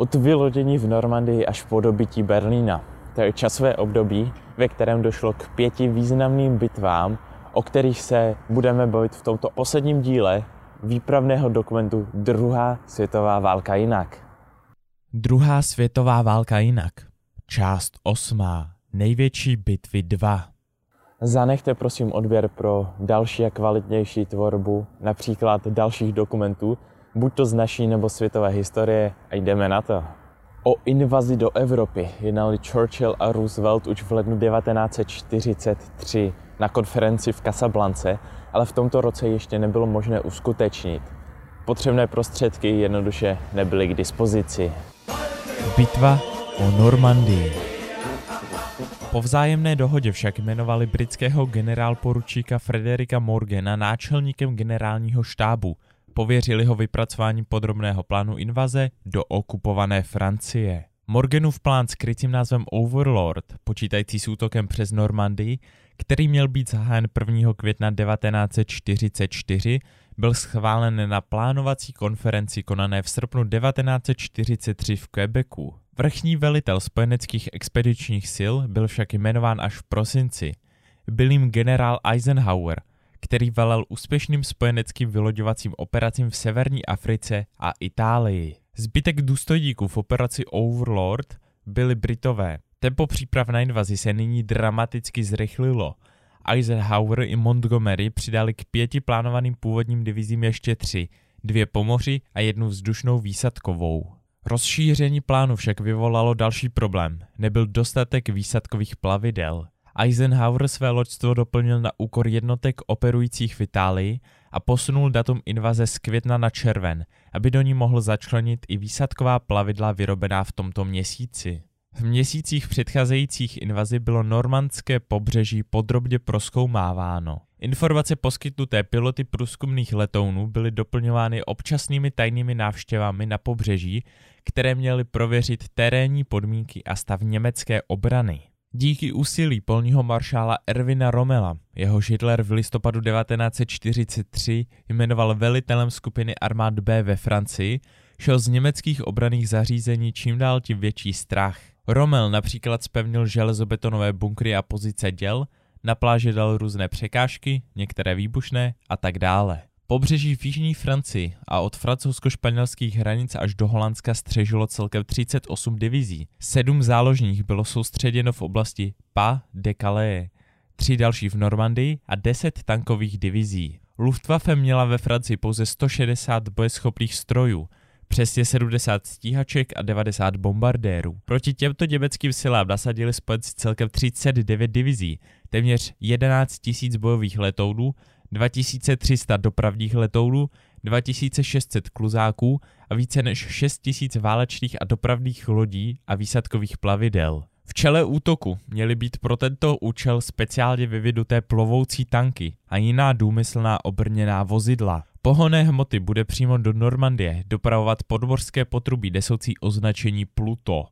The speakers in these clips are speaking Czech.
Od vylodění v Normandii až po dobytí Berlína. To je časové období, ve kterém došlo k pěti významným bitvám, o kterých se budeme bavit v tomto posledním díle výpravného dokumentu Druhá světová válka jinak. Druhá světová válka jinak. Část osmá. Největší bitvy 2. Zanechte prosím odběr pro další a kvalitnější tvorbu, například dalších dokumentů, buď to z naší nebo světové historie a jdeme na to. O invazi do Evropy jednali Churchill a Roosevelt už v lednu 1943 na konferenci v Casablance, ale v tomto roce ještě nebylo možné uskutečnit. Potřebné prostředky jednoduše nebyly k dispozici. Bitva o Normandii. Po vzájemné dohodě však jmenovali britského generálporučíka Frederika Morgana náčelníkem generálního štábu. Pověřili ho vypracováním podrobného plánu invaze do okupované Francie. Morganův plán s krytým názvem Overlord, počítající s útokem přes Normandii, který měl být zahájen 1. května 1944, byl schválen na plánovací konferenci konané v srpnu 1943 v Quebecu. Vrchní velitel spojeneckých expedičních sil byl však jmenován až v prosinci. Byl jim generál Eisenhower, který velel úspěšným spojeneckým vyloďovacím operacím v severní Africe a Itálii. Zbytek důstojníků v operaci Overlord byli Britové. Tempo příprav na invazi se nyní dramaticky zrychlilo. Eisenhower i Montgomery přidali k pěti plánovaným původním divizím ještě tři, dvě pomoři a jednu vzdušnou výsadkovou. Rozšíření plánu však vyvolalo další problém. Nebyl dostatek výsadkových plavidel. Eisenhower své loďstvo doplnil na úkor jednotek operujících v Itálii a posunul datum invaze z května na červen, aby do ní mohl začlenit i výsadková plavidla vyrobená v tomto měsíci. V měsících předcházejících invazi bylo normandské pobřeží podrobně proskoumáváno. Informace poskytnuté piloty průzkumných letounů byly doplňovány občasnými tajnými návštěvami na pobřeží, které měly prověřit terénní podmínky a stav německé obrany. Díky úsilí polního maršála Ervina Romela, jeho Hitler v listopadu 1943 jmenoval velitelem skupiny armád B ve Francii, šel z německých obraných zařízení čím dál tím větší strach. Rommel například spevnil železobetonové bunkry a pozice děl, na pláži dal různé překážky, některé výbušné a tak dále. Pobřeží v jižní Francii a od francouzsko-španělských hranic až do Holandska střežilo celkem 38 divizí. Sedm záložních bylo soustředěno v oblasti Pa de Calais, tři další v Normandii a deset tankových divizí. Luftwaffe měla ve Francii pouze 160 bojeschopných strojů, přesně 70 stíhaček a 90 bombardérů. Proti těmto německým silám nasadili spojenci celkem 39 divizí, téměř 11 000 bojových letounů, 2300 dopravních letounů, 2600 kluzáků a více než 6000 válečných a dopravních lodí a výsadkových plavidel. V čele útoku měly být pro tento účel speciálně vyvinuté plovoucí tanky a jiná důmyslná obrněná vozidla. Pohonné hmoty bude přímo do Normandie dopravovat podmorské potrubí nesoucí označení Pluto.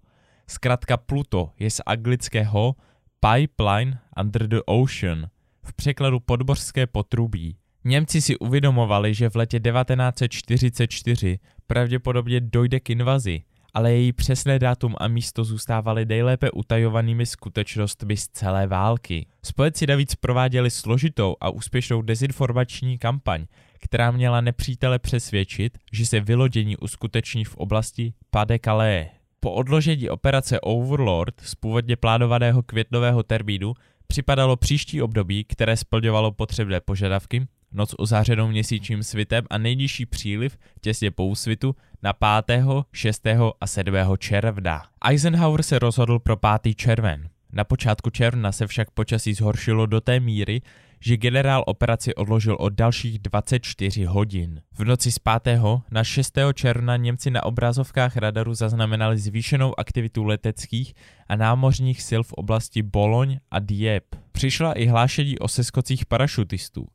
Zkrátka Pluto je z anglického Pipeline Under the Ocean, v překladu podmořské potrubí. Němci si uvědomovali, že v letě 1944 pravděpodobně dojde k invazi, ale její přesné dátum a místo zůstávaly nejlépe utajovanými skutečnostmi z celé války. Spojenci navíc prováděli složitou a úspěšnou dezinformační kampaň, která měla nepřítele přesvědčit, že se vylodění uskuteční v oblasti Pas-de-Calais. Po odložení operace Overlord z původně plánovaného květnového termínu připadalo příští období, které splňovalo potřebné požadavky, noc ozářenou měsíčním svitem a nejnižší příliv těsně po úsvitu na 5., 6. a 7. června. Eisenhower se rozhodl pro 5. červen. Na počátku června se však počasí zhoršilo do té míry, že generál operaci odložil o dalších 24 hodin. V noci z 5. na 6. června Němci na obrazovkách radaru zaznamenali zvýšenou aktivitu leteckých a námořních sil v oblasti Boloň a Dieppe. Přišla i hlášení o seskocích parašutistů.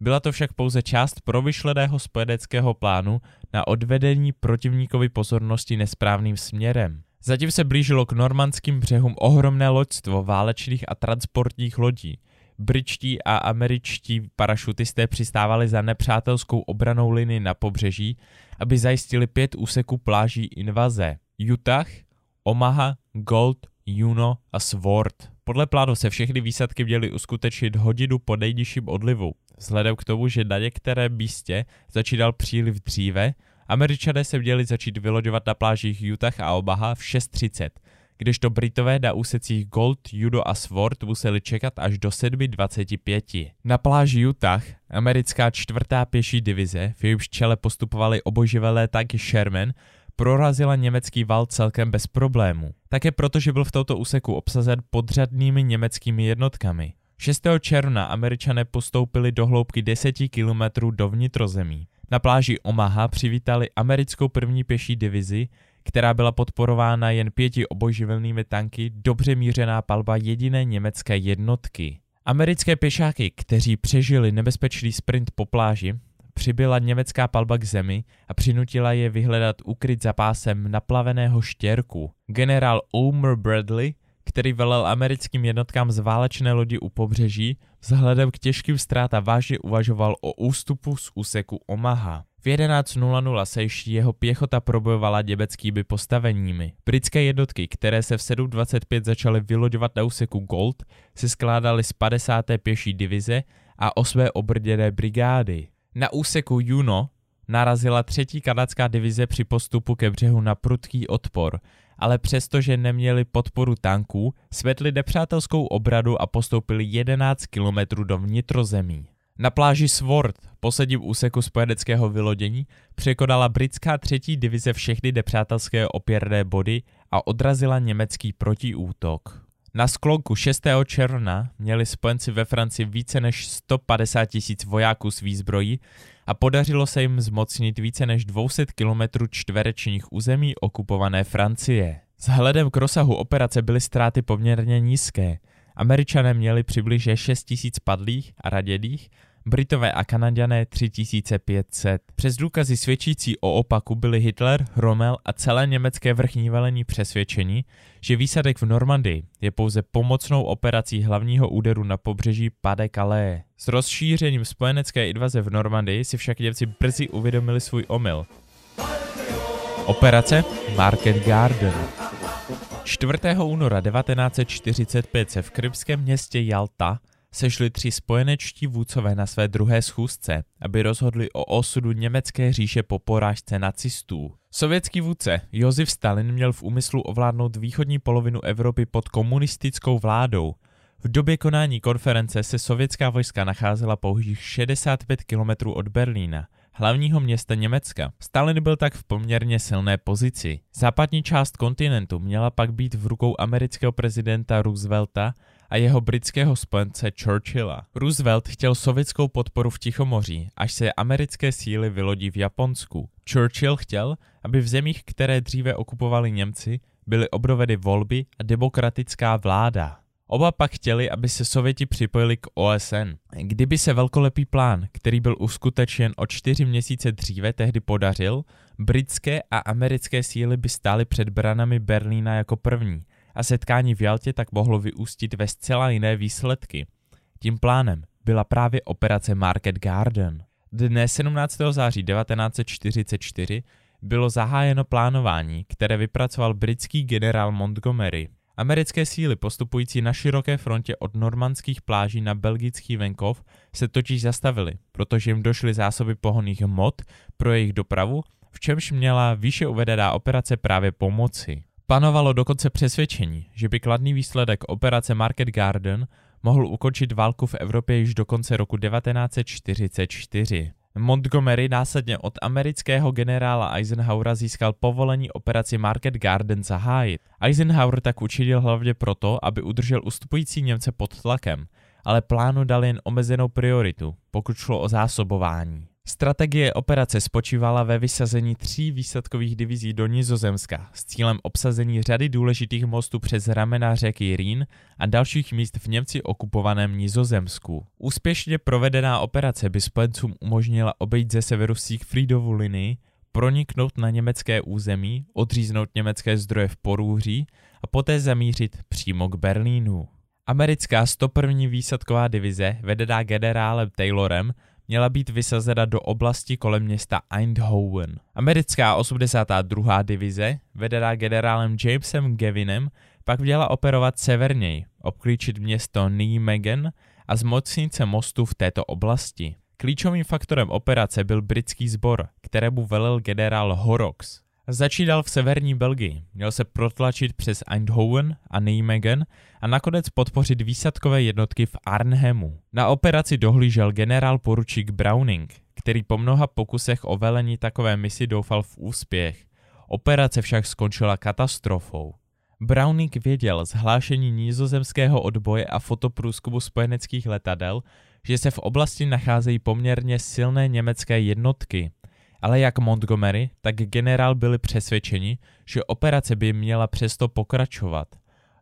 Byla to však pouze část provyšleného spojeneckého plánu na odvedení protivníkovi pozornosti nesprávným směrem. Zatím se blížilo k normandským břehům ohromné loďstvo válečných a transportních lodí. Britští a američtí parašutisté přistávali za nepřátelskou obranou linii na pobřeží, aby zajistili pět úseků pláží invaze. Utah, Omaha, Gold, Juno a Sword. Podle plánu se všechny výsadky měly uskutečnit hodinu po nejnižším odlivu. Vzhledem k tomu, že na některé místě začínal příliv dříve, američané se měli začít vyloďovat na plážích Utah a Omaha v 6.30, kdežto Britové na úsecích Gold, Judo a Sword museli čekat až do 7.25. Na pláži Utah americká čtvrtá pěší divize, v jejímž čele postupovali oboživelé tanky Sherman, prorazila německý val celkem bez problémů. Také proto, že byl v tomto úseku obsazen podřadnými německými jednotkami. 6. června američané postoupili do hloubky 10 km do vnitrozemí. Na pláži Omaha přivítali americkou první pěší divizi, která byla podporována jen pěti obojživelnými tanky, dobře mířená palba jediné německé jednotky. Americké pěšáky, kteří přežili nebezpečný sprint po pláži, přibyla německá palba k zemi a přinutila je vyhledat ukryt za pásem naplaveného štěrku. Generál Omer Bradley, který velel americkým jednotkám z válečné lodi u pobřeží, vzhledem k těžkým ztrátám vážně uvažoval o ústupu z úseku Omaha. V 11.00 se již jeho pěchota probojovala německými postaveními. Britské jednotky, které se v 7.25 začaly vyloďovat na úseku Gold, se skládaly z 50. pěší divize a 8. obrděné brigády. Na úseku Juno narazila třetí kanadská divize při postupu ke břehu na prudký odpor, ale přestože neměli podporu tanků, svetli nepřátelskou obradu a postoupili 11 kilometrů do vnitrozemí. Na pláži Sword, posledním úseku spojeneckého vylodění, překonala britská třetí divize všechny nepřátelské opěrné body a odrazila německý protiútok. Na sklonku 6. června měli spojenci ve Francii více než 150 tisíc vojáků s výzbrojí a podařilo se jim zmocnit více než 200 km čtverečních území okupované Francie. Vzhledem k rozsahu operace byly ztráty poměrně nízké. Američané měli přibližně 6 tisíc padlých a raděných Britové a Kanaďané 3500. Přes důkazy svědčící o opaku byli Hitler, Rommel a celé německé vrchní velení přesvědčení, že výsadek v Normandii je pouze pomocnou operací hlavního úderu na pobřeží Pade Calais. S rozšířením spojenecké invaze v Normandii si však Němci brzy uvědomili svůj omyl. Operace Market Garden 4. února 1945 se v krymském městě Jalta sešli tři spojenečtí vůdcové na své druhé schůzce, aby rozhodli o osudu německé říše po porážce nacistů. Sovětský vůdce Josef Stalin měl v úmyslu ovládnout východní polovinu Evropy pod komunistickou vládou. V době konání konference se sovětská vojska nacházela pouhých 65 km od Berlína, hlavního města Německa. Stalin byl tak v poměrně silné pozici. Západní část kontinentu měla pak být v rukou amerického prezidenta Roosevelta a jeho britského spojence Churchilla. Roosevelt chtěl sovětskou podporu v Tichomoří, až se americké síly vylodí v Japonsku. Churchill chtěl, aby v zemích, které dříve okupovali Němci, byly obrovedy volby a demokratická vláda. Oba pak chtěli, aby se Sověti připojili k OSN. Kdyby se velkolepý plán, který byl uskutečen o čtyři měsíce dříve, tehdy podařil, britské a americké síly by stály před branami Berlína jako první a setkání v Jaltě tak mohlo vyústit ve zcela jiné výsledky. Tím plánem byla právě operace Market Garden. Dne 17. září 1944 bylo zahájeno plánování, které vypracoval britský generál Montgomery. Americké síly postupující na široké frontě od normandských pláží na belgický venkov se totiž zastavily, protože jim došly zásoby pohonných hmot pro jejich dopravu, v čemž měla výše uvedená operace právě pomoci. Panovalo dokonce přesvědčení, že by kladný výsledek operace Market Garden mohl ukončit válku v Evropě již do konce roku 1944. Montgomery následně od amerického generála Eisenhowera získal povolení operaci Market Garden zahájit. Eisenhower tak učinil hlavně proto, aby udržel ustupující Němce pod tlakem, ale plánu dal jen omezenou prioritu, pokud šlo o zásobování. Strategie operace spočívala ve vysazení tří výsadkových divizí do Nizozemska s cílem obsazení řady důležitých mostů přes ramena řeky Rýn a dalších míst v Němci okupovaném Nizozemsku. Úspěšně provedená operace by spojencům umožnila obejít ze severu Siegfriedovu linii, proniknout na německé území, odříznout německé zdroje v Porůří a poté zamířit přímo k Berlínu. Americká 101. výsadková divize, vedená generálem Taylorem, měla být vysazena do oblasti kolem města Eindhoven. Americká 82. divize, vedená generálem Jamesem Gavinem, pak měla operovat severněji, obklíčit město Nijmegen a zmocnit se mostu v této oblasti. Klíčovým faktorem operace byl britský sbor, kterému velel generál Horrocks. Začínal v severní Belgii, měl se protlačit přes Eindhoven a Nijmegen a nakonec podpořit výsadkové jednotky v Arnhemu. Na operaci dohlížel generál poručík Browning, který po mnoha pokusech o velení takové misi doufal v úspěch. Operace však skončila katastrofou. Browning věděl z hlášení nízozemského odboje a fotoprůzkumu spojeneckých letadel, že se v oblasti nacházejí poměrně silné německé jednotky. Ale jak Montgomery, tak generál byli přesvědčeni, že operace by měla přesto pokračovat.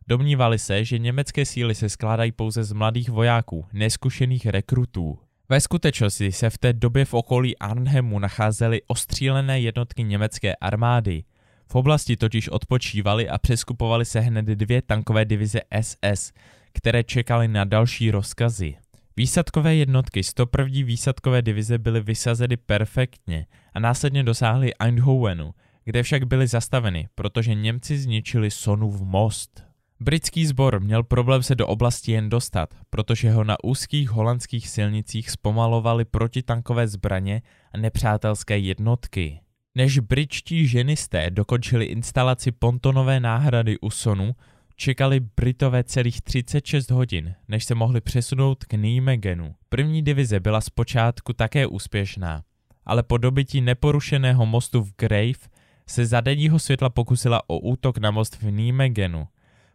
Domnívali se, že německé síly se skládají pouze z mladých vojáků, neskušených rekrutů. Ve skutečnosti se v té době v okolí Arnhemu nacházely ostřílené jednotky německé armády. V oblasti totiž odpočívali a přeskupovali se hned dvě tankové divize SS, které čekaly na další rozkazy. Výsadkové jednotky 101. výsadkové divize byly vysazeny perfektně a následně dosáhly Eindhovenu, kde však byly zastaveny, protože Němci zničili Sonův most. Britský sbor měl problém se do oblasti jen dostat, protože ho na úzkých holandských silnicích zpomalovali protitankové zbraně a nepřátelské jednotky. Než britští ženisté dokončili instalaci pontonové náhrady u Sonu, čekali Britové celých 36 hodin, než se mohli přesunout k Nijmegenu. První divize byla zpočátku také úspěšná, ale po dobytí neporušeného mostu v Grave se za denního světla pokusila o útok na most v Nijmegenu.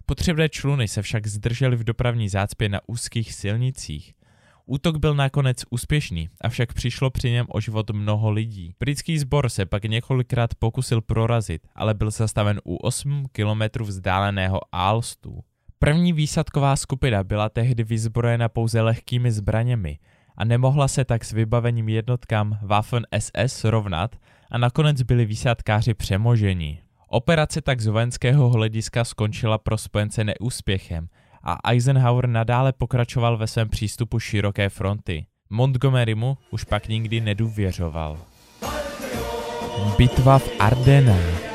Potřebné čluny se však zdržely v dopravní zácpě na úzkých silnicích. Útok byl nakonec úspěšný, avšak přišlo při něm o život mnoho lidí. Britský sbor se pak několikrát pokusil prorazit, ale byl zastaven u 8 kilometrů vzdáleného Alstu. První výsadková skupina byla tehdy vyzbrojena pouze lehkými zbraněmi a nemohla se tak s vybavením jednotkám Waffen SS rovnat a nakonec byli výsadkáři přemoženi. Operace tak z vojenského hlediska skončila pro spojence neúspěchem a Eisenhower nadále pokračoval ve svém přístupu široké fronty. Montgomerymu už pak nikdy nedůvěřoval. Bitva v Ardenách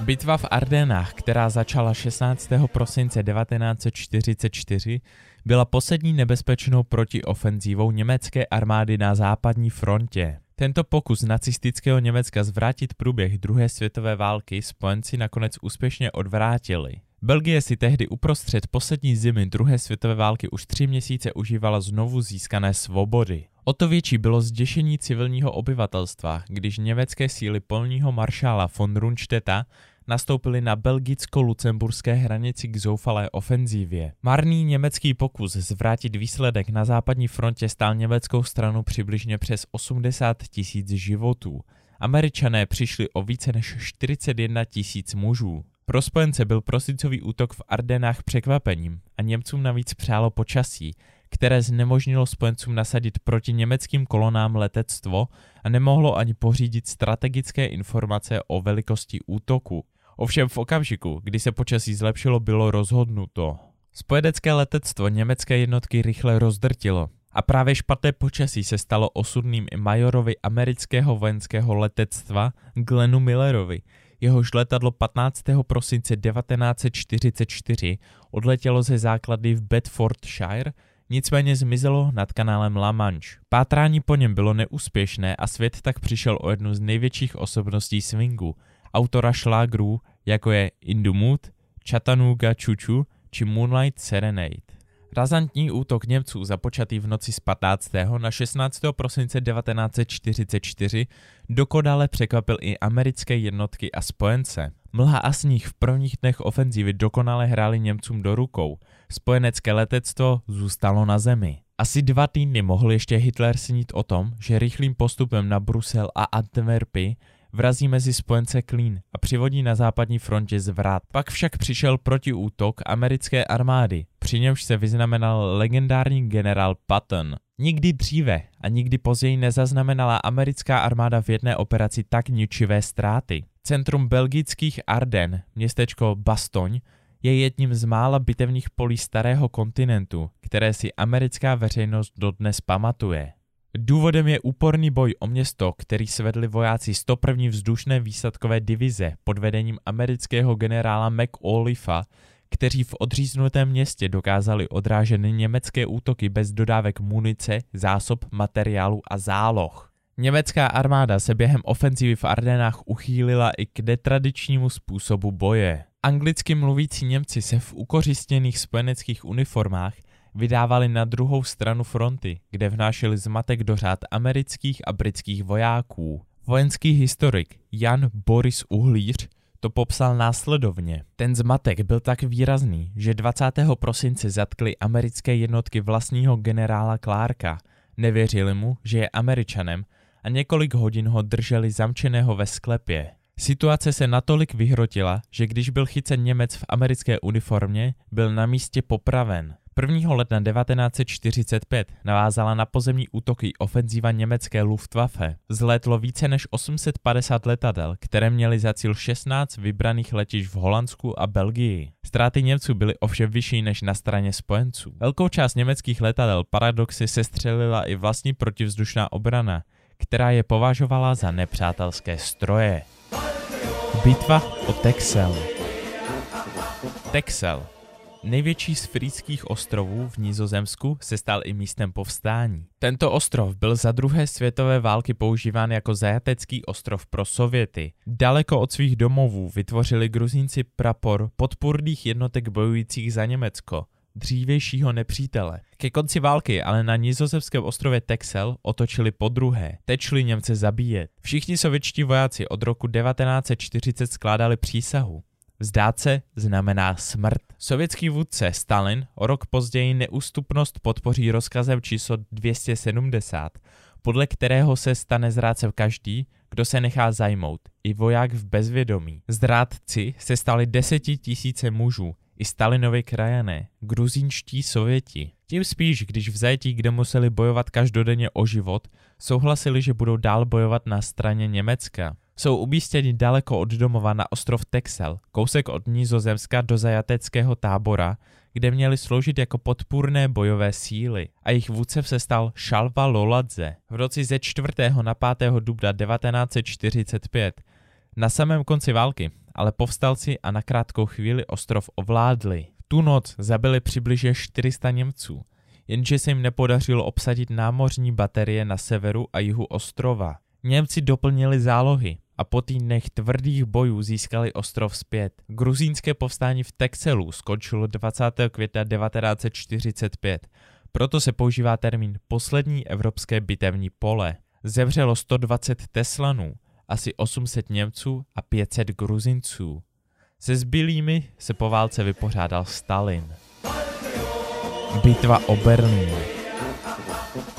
Bitva v Ardenách, která začala 16. prosince 1944, byla poslední nebezpečnou protiofenzívou německé armády na západní frontě. Tento pokus nacistického Německa zvrátit průběh druhé světové války spojenci nakonec úspěšně odvrátili. Belgie si tehdy uprostřed poslední zimy druhé světové války už tři měsíce užívala znovu získané svobody. O to větší bylo zděšení civilního obyvatelstva, když německé síly polního maršála von Rundstedta nastoupili na belgicko-lucemburské hranici k zoufalé ofenzívě. Marný německý pokus zvrátit výsledek na západní frontě stál německou stranu přibližně přes 80 tisíc životů. Američané přišli o více než 41 tisíc mužů. Pro spojence byl prosincový útok v Ardenách překvapením a Němcům navíc přálo počasí, které znemožnilo spojencům nasadit proti německým kolonám letectvo a nemohlo ani pořídit strategické informace o velikosti útoku. Ovšem v okamžiku, kdy se počasí zlepšilo, bylo rozhodnuto. Spojenecké letectvo německé jednotky rychle rozdrtilo a právě špatné počasí se stalo osudným i majorovi amerického vojenského letectva Glenu Millerovi, jehož letadlo 15. prosince 1944 odletělo ze základy v Bedfordshire, nicméně zmizelo nad kanálem La Manche. Pátrání po něm bylo neúspěšné a svět tak přišel o jednu z největších osobností swingu, autora šlágrů, jako je In the Mood, Chattanooga Chuchu či Moonlight Serenade. Razantní útok Němců započatý v noci z 15. na 16. prosince 1944 dokonale překvapil i americké jednotky a spojence. Mlha a sníh v prvních dnech ofenzívy dokonale hráli Němcům do rukou. Spojenecké letectvo zůstalo na zemi. Asi dva týdny mohl ještě Hitler snít o tom, že rychlým postupem na Brusel a Antwerpy vrazí mezi spojence Klín a přivodí na západní frontě zvrat. Pak však přišel protiútok americké armády, při němž se vyznamenal legendární generál Patton. Nikdy dříve a nikdy později nezaznamenala americká armáda v jedné operaci tak ničivé ztráty. Centrum belgických Arden, městečko Bastoň, je jedním z mála bitevních polí starého kontinentu, které si americká veřejnost dodnes pamatuje. Důvodem je úporný boj o město, který svedli vojáci 101. vzdušné výsadkové divize pod vedením amerického generála McAulifa, kteří v odříznutém městě dokázali odrážet německé útoky bez dodávek munice, zásob, materiálu a záloh. Německá armáda se během ofenzivy v Ardenách uchýlila i k detradičnímu způsobu boje. Anglicky mluvící Němci se v ukořistěných spojeneckých uniformách vydávali na druhou stranu fronty, kde vnášeli zmatek do řád amerických a britských vojáků. Vojenský historik Jan Boris Uhlíř to popsal následovně. Ten zmatek byl tak výrazný, že 20. prosince zatkli americké jednotky vlastního generála Clarka. Nevěřili mu, že je američanem a několik hodin ho drželi zamčeného ve sklepě. Situace se natolik vyhrotila, že když byl chycen Němec v americké uniformě, byl na místě popraven. 1. ledna 1945 navázala na pozemní útoky ofenzíva německé Luftwaffe. Zlétlo více než 850 letadel, které měly za cíl 16 vybraných letišť v Holandsku a Belgii. Ztráty Němců byly ovšem vyšší než na straně spojenců. Velkou část německých letadel paradoxy sestřelila i vlastní protivzdušná obrana, která je považovala za nepřátelské stroje. Bitva o Texel Texel Největší z frýských ostrovů v Nizozemsku se stal i místem povstání. Tento ostrov byl za druhé světové války používán jako zajatecký ostrov pro Sověty. Daleko od svých domovů vytvořili gruzínci prapor podpůrných jednotek bojujících za Německo, dřívějšího nepřítele. Ke konci války ale na nizozemském ostrově Texel otočili po druhé, tečli Němce zabíjet. Všichni sovětští vojáci od roku 1940 skládali přísahu. Vzdát se znamená smrt. Sovětský vůdce Stalin o rok později neústupnost podpoří rozkazem číslo 270, podle kterého se stane zrádcem každý, kdo se nechá zajmout, i voják v bezvědomí. Zrádci se stali desetitisíce mužů, i Stalinovi krajané, gruzínští sověti. Tím spíš, když v zajetí, kde museli bojovat každodenně o život, souhlasili, že budou dál bojovat na straně Německa. Jsou umístěni daleko od domova na ostrov Texel, kousek od Nizozemska do zajateckého tábora, kde měli sloužit jako podpůrné bojové síly a jejich vůdcev se stal Šalva Loladze. V roce ze 4. na 5. dubna 1945 na samém konci války ale povstalci a na krátkou chvíli ostrov ovládli. Tu noc zabili přibližně 400 Němců, jenže se jim nepodařilo obsadit námořní baterie na severu a jihu ostrova. Němci doplnili zálohy a po týdnech tvrdých bojů získali ostrov zpět. Gruzínské povstání v Texelu skončilo 20. května 1945, proto se používá termín poslední evropské bitevní pole. Zemřelo 120 Teslanů, asi 800 Němců a 500 Gruzinců. Se zbylými se po válce vypořádal Stalin. Bitva o Berlín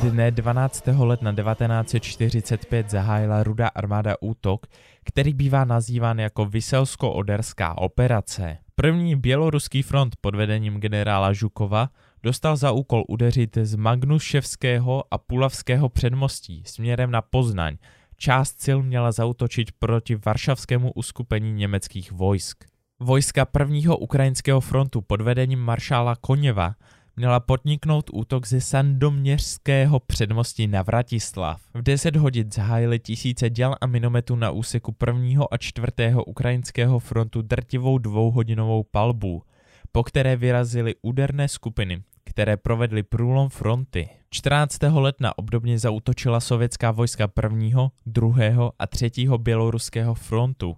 Dne 12. ledna 1945 zahájila Rudá armáda útok, který bývá nazýván jako Vyselsko-Oderská operace. První běloruský front pod vedením generála Žukova dostal za úkol udeřit z Magnuševského a Pulavského předmostí směrem na Poznaň, část sil měla zautočit proti varšavskému uskupení německých vojsk. Vojska prvního ukrajinského frontu pod vedením maršála Koněva měla podniknout útok ze sandoměřského předmostí na Vratislav. V 10 hodin zahájili tisíce děl a minometů na úseku prvního a čtvrtého ukrajinského frontu drtivou dvouhodinovou palbu, po které vyrazily úderné skupiny, které provedly průlom fronty. 14. ledna obdobně zautočila sovětská vojska prvního, druhého a třetího běloruského frontu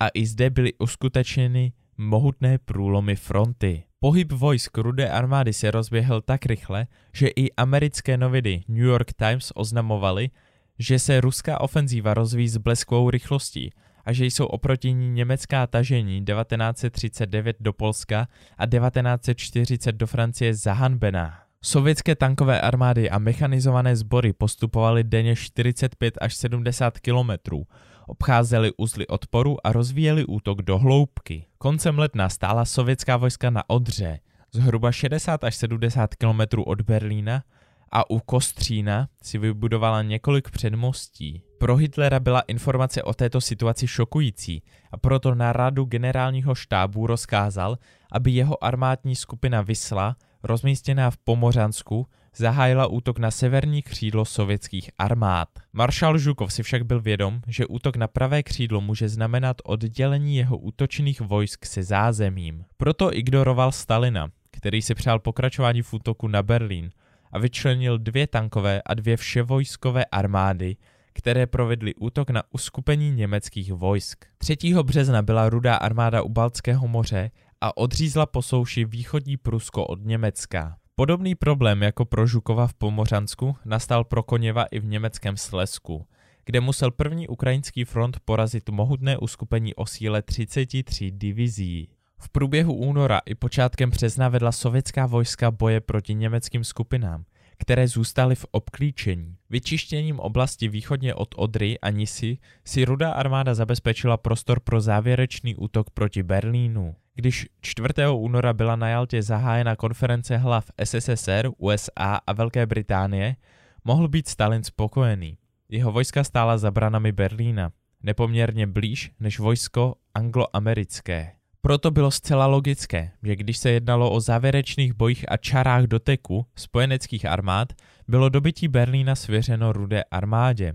a i zde byly uskutečněny mohutné průlomy fronty. Pohyb vojsk rudé armády se rozběhl tak rychle, že i americké noviny New York Times oznamovaly, že se ruská ofenzíva rozvíjí s bleskovou rychlostí a že jsou oproti ní německá tažení 1939 do Polska a 1940 do Francie zahanbená. Sovětské tankové armády a mechanizované sbory postupovaly denně 45 až 70 kilometrů, obcházeli uzly odporu a rozvíjeli útok do hloubky. Koncem ledna stála sovětská vojska na Odře, zhruba 60 až 70 kilometrů od Berlína a u Kostřína si vybudovala několik předmostí. Pro Hitlera byla informace o této situaci šokující a proto na radu generálního štábu rozkázal, aby jeho armádní skupina Vysla, rozmístěná v Pomořansku, zahájila útok na severní křídlo sovětských armád. Maršál Žukov si však byl vědom, že útok na pravé křídlo může znamenat oddělení jeho útočných vojsk se zázemím. Proto ignoroval Stalina, který si přál pokračování v útoku na Berlín a vyčlenil dvě tankové a dvě vševojskové armády, které provedly útok na uskupení německých vojsk. 3. března byla rudá armáda u Baltského moře a odřízla po souši východní Prusko od Německa. Podobný problém jako pro Žukova v Pomořansku nastal pro Koněva i v německém Slesku, kde musel první ukrajinský front porazit mohutné uskupení o síle 33 divizí. V průběhu února i počátkem března vedla sovětská vojska boje proti německým skupinám, které zůstaly v obklíčení. Vyčištěním oblasti východně od Odry a Nisy si rudá armáda zabezpečila prostor pro závěrečný útok proti Berlínu. Když 4. února byla na Jaltě zahájena konference hlav SSSR, USA a Velké Británie, mohl být Stalin spokojený. Jeho vojska stála za branami Berlína, nepoměrně blíž než vojsko angloamerické. Proto bylo zcela logické, že když se jednalo o závěrečných bojích a čarách doteku spojeneckých armád, bylo dobytí Berlína svěřeno rudé armádě.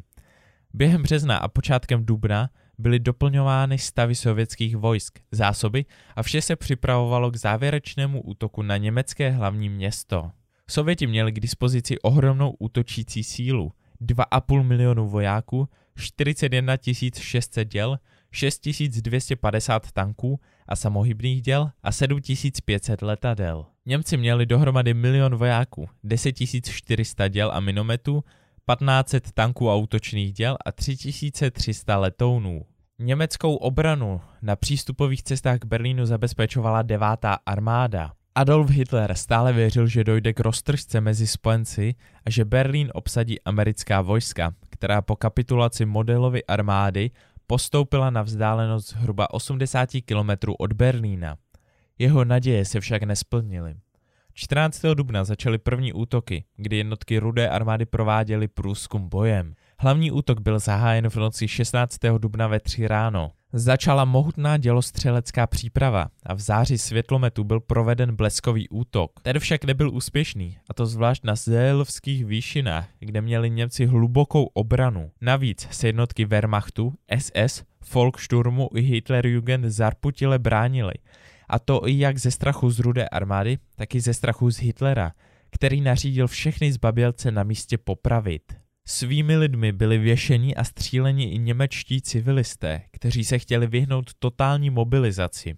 Během března a počátkem dubna byly doplňovány stavy sovětských vojsk, zásoby a vše se připravovalo k závěrečnému útoku na německé hlavní město. Sověti měli k dispozici ohromnou útočící sílu, 2,5 milionu vojáků, 41 600 děl, 6250 tanků a samohybných děl a 7500 letadel. Němci měli dohromady milion vojáků, 10 400 děl a minometů, 1500 tanků a útočných děl a 3300 letounů. Německou obranu na přístupových cestách k Berlínu zabezpečovala devátá armáda. Adolf Hitler stále věřil, že dojde k roztržce mezi spojenci a že Berlín obsadí americká vojska, která po kapitulaci modelovy armády postoupila na vzdálenost zhruba 80 km od Berlína. Jeho naděje se však nesplnily. 14. dubna začaly první útoky, kdy jednotky Rudé armády prováděly průzkum bojem. Hlavní útok byl zahájen v noci 16. dubna ve 3 ráno. Začala mohutná dělostřelecká příprava a v září světlometu byl proveden bleskový útok. Ten však nebyl úspěšný, a to zvlášť na Zélovských výšinách, kde měli Němci hlubokou obranu. Navíc se jednotky Wehrmachtu, SS, Volkssturmu i Hitlerjugend zarputile bránili, a to i jak ze strachu z rudé armády, tak i ze strachu z Hitlera, který nařídil všechny zbabělce na místě popravit. Svými lidmi byli věšeni a stříleni i němečtí civilisté, kteří se chtěli vyhnout totální mobilizaci,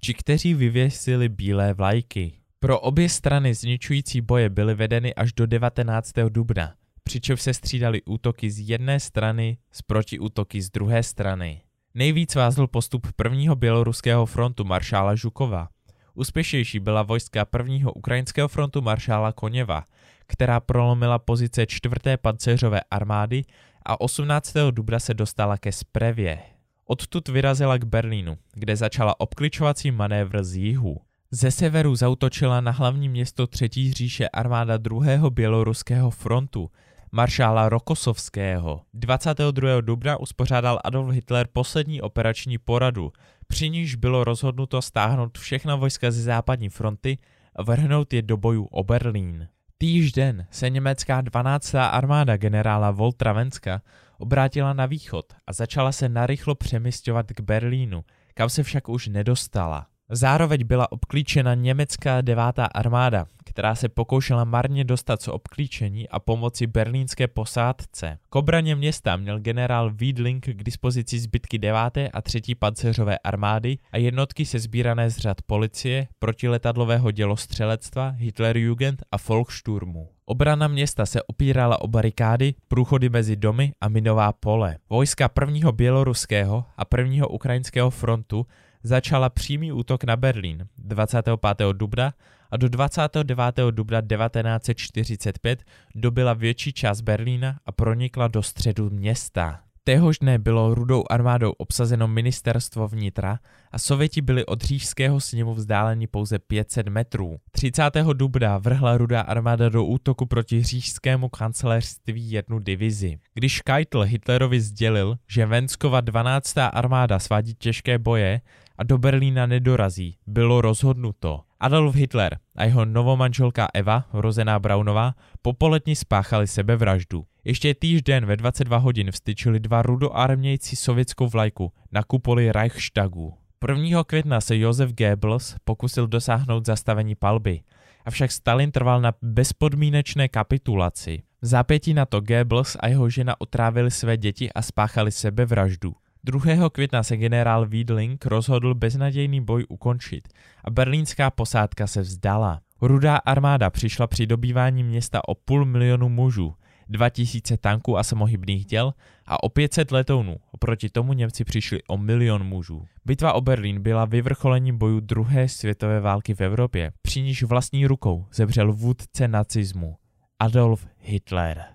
či kteří vyvěsili bílé vlajky. Pro obě strany zničující boje byly vedeny až do 19. dubna, přičemž se střídali útoky z jedné strany s protiútoky z druhé strany. Nejvíc vázl postup prvního běloruského frontu maršála Žukova. Úspěšnější byla vojska prvního ukrajinského frontu maršála Koněva, která prolomila pozice 4. pancéřové armády a 18. dubna se dostala ke Sprevě. Odtud vyrazila k Berlínu, kde začala obkličovací manévr z jihu. Ze severu zautočila na hlavní město Třetí říše armáda druhého běloruského frontu, maršála Rokosovského. 22. dubna uspořádal Adolf Hitler poslední operační poradu, při níž bylo rozhodnuto stáhnout všechna vojska ze západní fronty a vrhnout je do bojů o Berlín. Týž den se německá 12. armáda generála Voltra Venska obrátila na východ a začala se narychlo přemysťovat k Berlínu, kam se však už nedostala. Zároveň byla obklíčena německá devátá armáda, která se pokoušela marně dostat z obklíčení a pomoci berlínské posádce. K obraně města měl generál Wiedling k dispozici zbytky 9. a 3. panceřové armády a jednotky se sbírané z řad policie, protiletadlového dělostřelectva, Hitlerjugend a Volkssturmu. Obrana města se opírala o barikády, průchody mezi domy a minová pole. Vojska prvního běloruského a prvního ukrajinského frontu začala přímý útok na Berlín 25. dubna a do 29. dubna 1945 dobila větší část Berlína a pronikla do středu města. Téhož dne bylo rudou armádou obsazeno ministerstvo vnitra a Sověti byli od říšského sněmu vzdáleni pouze 500 metrů. 30. dubna vrhla rudá armáda do útoku proti říšskému kancelářství jednu divizi. Když Keitel Hitlerovi sdělil, že Venskova 12. armáda svádí těžké boje a do Berlína nedorazí. Bylo rozhodnuto. Adolf Hitler a jeho novomanželka Eva, rozená Braunová, popoletní spáchali sebevraždu. Ještě týžden ve 22 hodin vstyčili dva rudoarmějci sovětskou vlajku na kupoli Reichstagu. 1. května se Josef Goebbels pokusil dosáhnout zastavení palby, avšak Stalin trval na bezpodmínečné kapitulaci. V zápětí na to Goebbels a jeho žena otrávili své děti a spáchali sebevraždu. 2. května se generál Wiedling rozhodl beznadějný boj ukončit a berlínská posádka se vzdala. Rudá armáda přišla při dobývání města o půl milionu mužů, 2000 tanků a samohybných děl a o 500 letounů. Oproti tomu Němci přišli o milion mužů. Bitva o Berlín byla vyvrcholením bojů druhé světové války v Evropě, při níž vlastní rukou zemřel vůdce nacismu Adolf Hitler.